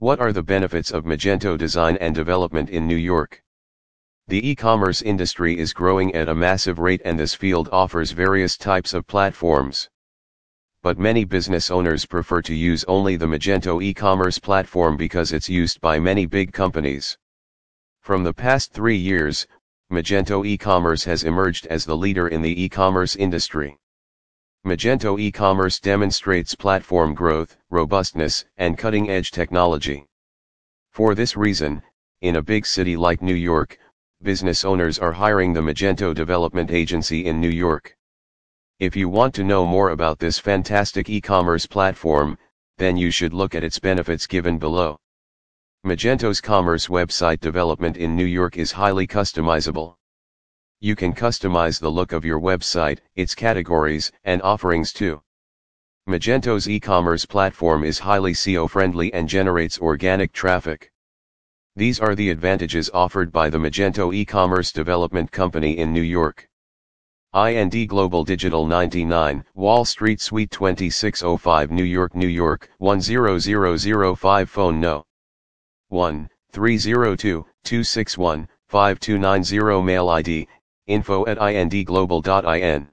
What are the benefits of Magento design and development in New York? The e-commerce industry is growing at a massive rate and this field offers various types of platforms. But many business owners prefer to use only the Magento e-commerce platform because it's used by many big companies. From the past three years, Magento e-commerce has emerged as the leader in the e-commerce industry. Magento e-commerce demonstrates platform growth, robustness, and cutting-edge technology. For this reason, in a big city like New York, business owners are hiring the Magento Development Agency in New York. If you want to know more about this fantastic e-commerce platform, then you should look at its benefits given below. Magento's commerce website development in New York is highly customizable. You can customize the look of your website, its categories, and offerings too. Magento's e-commerce platform is highly SEO friendly and generates organic traffic. These are the advantages offered by the Magento e-commerce development company in New York. IND Global Digital 99, Wall Street Suite 2605 New York, New York, 10005 Phone No. 1 302 261 5290 Mail ID info at indglobal.in.